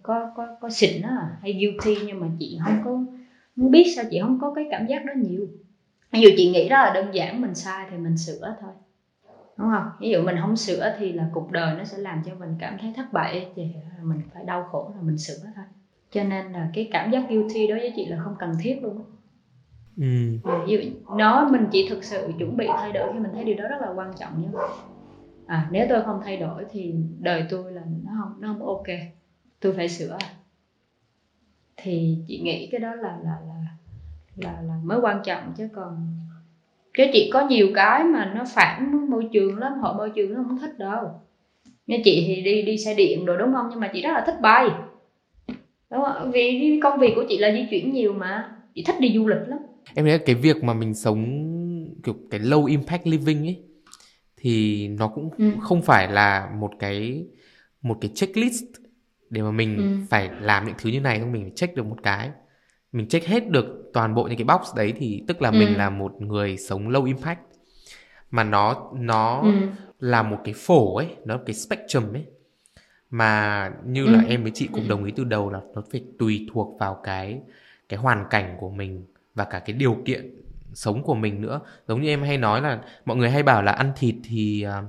có có có xịn á, hay guilty, nhưng mà chị không có, không biết sao chị không có cái cảm giác đó nhiều. Ví dụ chị nghĩ đó là đơn giản, mình sai thì mình sửa thôi. Đúng không? Ví dụ mình không sửa thì là cuộc đời nó sẽ làm cho mình cảm thấy thất bại thì mình phải đau khổ là mình sửa thôi. Cho nên là cái cảm giác guilty đối với chị là không cần thiết luôn Ừ. Ờ, ví dụ nó mình chỉ thực sự chuẩn bị thay đổi khi mình thấy điều đó rất là quan trọng nhé. à nếu tôi không thay đổi thì đời tôi là nó không nó không ok tôi phải sửa thì chị nghĩ cái đó là là là là, là mới quan trọng chứ còn chứ chị có nhiều cái mà nó phản môi trường lắm họ môi trường nó không thích đâu như chị thì đi đi xe điện rồi đúng không nhưng mà chị rất là thích bay đúng không? vì công việc của chị là di chuyển nhiều mà chị thích đi du lịch lắm Em thấy cái việc mà mình sống kiểu cái low impact living ấy thì nó cũng Ừ. không phải là một cái một cái checklist để mà mình Ừ. phải làm những thứ như này xong mình phải check được một cái mình check hết được toàn bộ những cái box đấy thì tức là Ừ. mình là một người sống low impact mà nó nó ừ. là một cái phổ ấy nó là cái spectrum ấy mà như là Ừ. em với chị cũng đồng ý từ đầu là nó phải tùy thuộc vào cái cái hoàn cảnh của mình và cả cái điều kiện sống của mình nữa. Giống như em hay nói là mọi người hay bảo là ăn thịt thì à,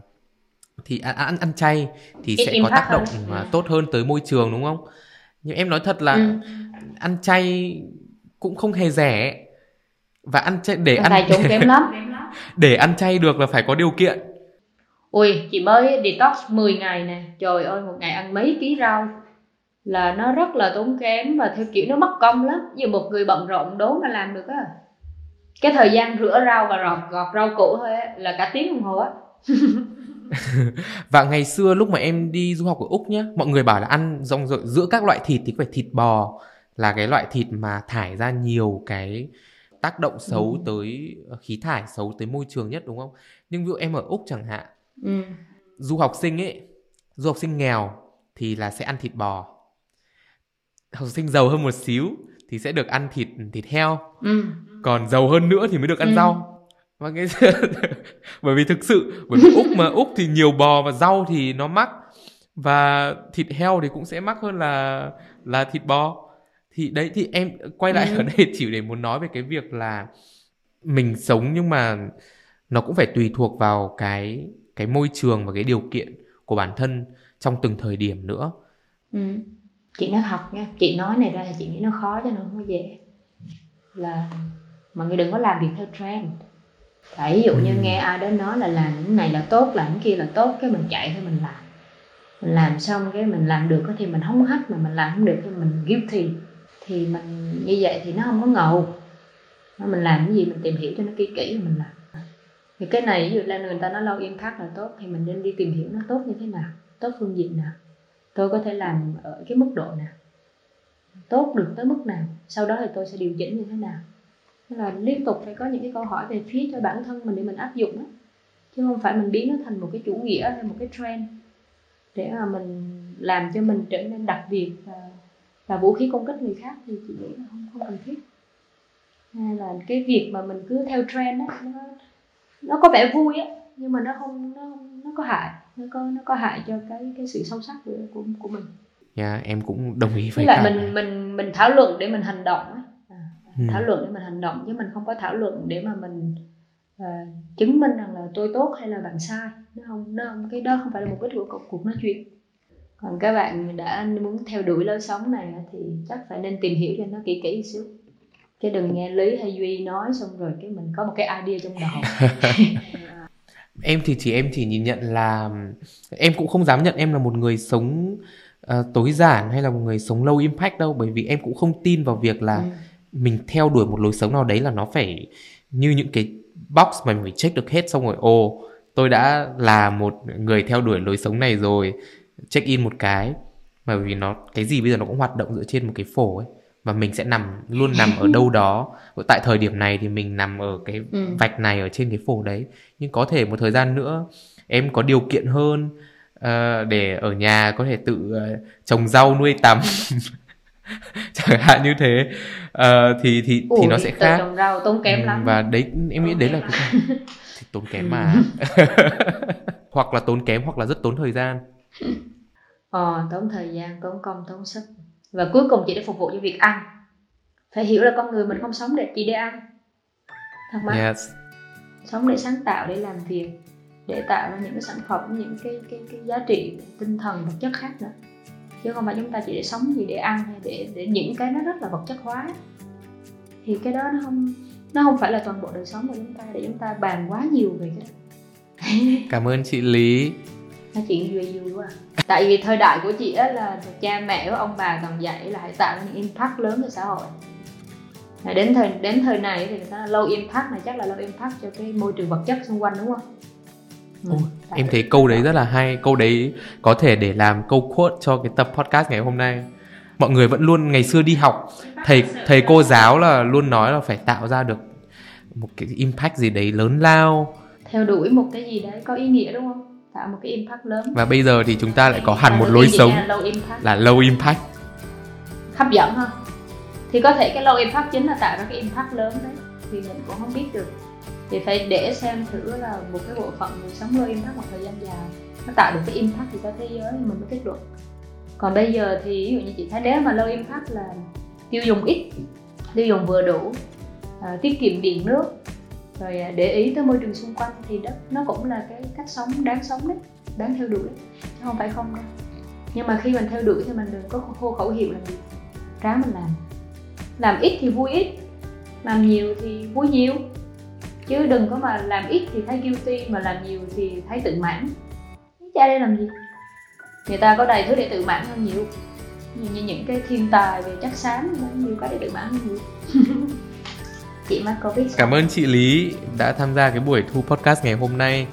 thì ăn ăn, ăn chay thì sẽ có tác động hơn. à, tốt hơn tới môi trường đúng không? Nhưng em nói thật là Ừ. ăn chay cũng không hề rẻ. Và ăn chay để ăn trốn kém lắm. để ăn chay được là phải có điều kiện. Ui chị mới detox 10 ngày nè. Trời ơi một ngày ăn mấy ký rau là nó rất là tốn kém và theo kiểu nó mất công lắm như một người bận rộn đố mà làm được á cái thời gian rửa rau và gọt gọt rau củ thôi á là cả tiếng đồng hồ á Và ngày xưa lúc mà em đi du học ở Úc nhá, mọi người bảo là ăn rong rồi giữa các loại thịt thì phải thịt bò là cái loại thịt mà thải ra nhiều cái tác động xấu Ừ. tới khí thải xấu tới môi trường nhất đúng không? Nhưng ví dụ em ở Úc chẳng hạn, ừ. du học sinh ấy, du học sinh nghèo thì là sẽ ăn thịt bò. Học sinh giàu hơn một xíu thì sẽ được ăn thịt thịt heo, Ừ. còn giàu hơn nữa thì mới được ăn Ừ. rau. Và cái bởi vì thực sự bởi vì úc mà úc thì nhiều bò và rau thì nó mắc và thịt heo thì cũng sẽ mắc hơn là là thịt bò thì đấy thì em quay lại Ừ. ở đây chỉ để muốn nói về cái việc là mình sống nhưng mà nó cũng phải tùy thuộc vào cái cái môi trường và cái điều kiện của bản thân trong từng thời điểm nữa Ừ. chị nói thật nha chị nói này ra thì chị nghĩ nó khó cho nó không có dễ là mọi người đừng có làm việc theo trend. Tại ví dụ như Ừ. nghe ai đó nói là làm cái này là tốt làm cái kia là tốt cái mình chạy theo mình làm. Mình làm xong cái mình làm được thì mình không hết mà mình làm không được thì mình guilty. Thì mình như vậy thì nó không có ngầu. Mình làm cái gì mình tìm hiểu cho nó kỹ kỹ rồi mình làm. Thì cái này ví dụ là người ta nói low impact là tốt thì mình nên đi tìm hiểu nó tốt như thế nào tốt phương diện nào tôi có thể làm ở cái mức độ nào? Tốt được tới mức nào? Sau đó thì tôi sẽ điều chỉnh như thế nào? Tức là liên tục phải có những cái câu hỏi về phía cho bản thân mình để mình áp dụng á. Chứ không phải mình biến nó thành một cái chủ nghĩa hay một cái trend để mà mình làm cho mình trở nên đặc biệt và, là vũ khí công kích người khác thì chị nghĩ là không không cần thiết. Hay là cái việc mà mình cứ theo trend á nó nó có vẻ vui á nhưng mà nó không nó nó có hại nó có nó có hại cho cái cái sự sâu sắc của của, của mình. Yeah, em cũng đồng ý với lại mình mình mình thảo luận để mình hành động á. À, Ừ. thảo luận để mình hành động chứ mình không có thảo luận để mà mình à, chứng minh rằng là tôi tốt hay là bạn sai. Nó không nó không cái đó không phải là mục đích của cuộc, cuộc nói chuyện. Còn các bạn đã muốn theo đuổi lối sống này thì chắc phải nên tìm hiểu cho nó kỹ kỹ xíu. Chứ đừng nghe lý hay duy nói xong rồi cái mình có một cái idea trong đầu em thì chỉ em chỉ nhìn nhận là em cũng không dám nhận em là một người sống ờ, tối giản hay là một người sống low impact đâu. Bởi vì em cũng không tin vào việc là Ừ. mình theo đuổi một lối sống nào đấy là nó phải như những cái box mà mình phải check được hết xong rồi ồ tôi đã là một người theo đuổi lối sống này rồi check in một cái. Mà vì nó cái gì bây giờ nó cũng hoạt động dựa trên một cái phổ ấy và mình sẽ nằm luôn nằm ở đâu đó. Tại thời điểm này thì mình nằm ở cái Ừ. vạch này ở trên cái phổ đấy. Nhưng có thể một thời gian nữa em có điều kiện hơn ờ, để ở nhà có thể tự ờ, trồng rau nuôi tầm chẳng hạn như thế. Ờ, thì thì thì nó sẽ khác. trồng rau tốn kém Ừ, lắm. và đấy em nghĩ Tốn đấy là cái thì tốn kém mà. Hoặc là tốn kém hoặc là rất tốn thời gian. Ờ, tốn thời gian tốn công tốn sức và cuối cùng chỉ để phục vụ cho việc ăn. Phải hiểu là con người mình không sống để chỉ để ăn. Thật mà. Yes. Sống để sáng tạo để làm việc để tạo ra những cái sản phẩm những cái cái cái giá trị tinh thần vật chất khác nữa. Chứ không phải chúng ta chỉ để sống gì để ăn hay để để những cái nó rất là vật chất hóa. Thì cái đó nó không nó không phải là toàn bộ đời sống của chúng ta để chúng ta bàn quá nhiều về cái đó. Cảm ơn chị lý nói chuyện vui vui quá à. tại vì thời đại của chị á là cha mẹ của ông bà toàn dạy là hãy tạo những impact lớn cho xã hội. Và đến thời đến thời này thì người ta low impact này chắc là low impact cho cái môi trường vật chất xung quanh đúng không? Ừ, em thấy câu đấy rất là hay. Câu đấy có thể để làm câu quote cho cái tập podcast ngày hôm nay. Mọi người vẫn luôn ngày xưa đi học thầy thầy cô giáo là luôn nói là phải tạo ra được một cái impact gì đấy lớn lao. Theo đuổi một cái gì đấy có ý nghĩa đúng không tạo một cái impact lớn. Và bây giờ thì chúng ta lại có hẳn Và một lối sống là low impact. là low impact. Hấp dẫn hơn. Thì có thể cái low impact chính là tạo ra cái impact lớn đấy. Thì mình cũng không biết được. Thì phải để xem thử là một cái bộ phận người sống low impact một thời gian dài nó tạo được cái impact gì cho thế giới mình mới kết luận. Còn bây giờ thì ví dụ như chị thấy nếu mà low impact là tiêu dùng ít tiêu dùng vừa đủ à, tiết kiệm điện nước rồi à, để ý tới môi trường xung quanh thì đó nó cũng là cái cách sống đáng sống đấy đáng theo đuổi chứ không? Phải không? Đâu nhưng mà khi mình theo đuổi thì mình đừng có hô khẩu hiệu làm gì ráng mình làm. Làm ít thì vui ít làm nhiều thì vui nhiều. Chứ đừng có mà làm ít thì thấy guilty mà làm nhiều thì thấy tự mãn. Cha đây làm gì? Người ta có đầy thứ để tự mãn hơn nhiều. Như, như những cái thiên tài về chất xám nhiều cái để tự mãn hơn nhiều. chị Markovic. Cảm ơn chị Lý đã tham gia cái buổi thu podcast ngày hôm nay.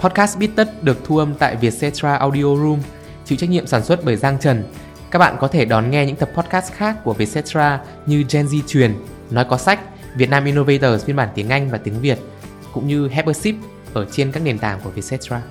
Podcast Bít Tất được thu âm tại Vietcetera Audio Room, chịu trách nhiệm sản xuất bởi Giang Trần. Các bạn có thể đón nghe những tập podcast khác của Vietcetera như Gen Z Truyền, Nói Có Sách, Việt Nam Innovators phiên bản tiếng Anh và tiếng Việt, cũng như Have ở trên các nền tảng của Vietcetera.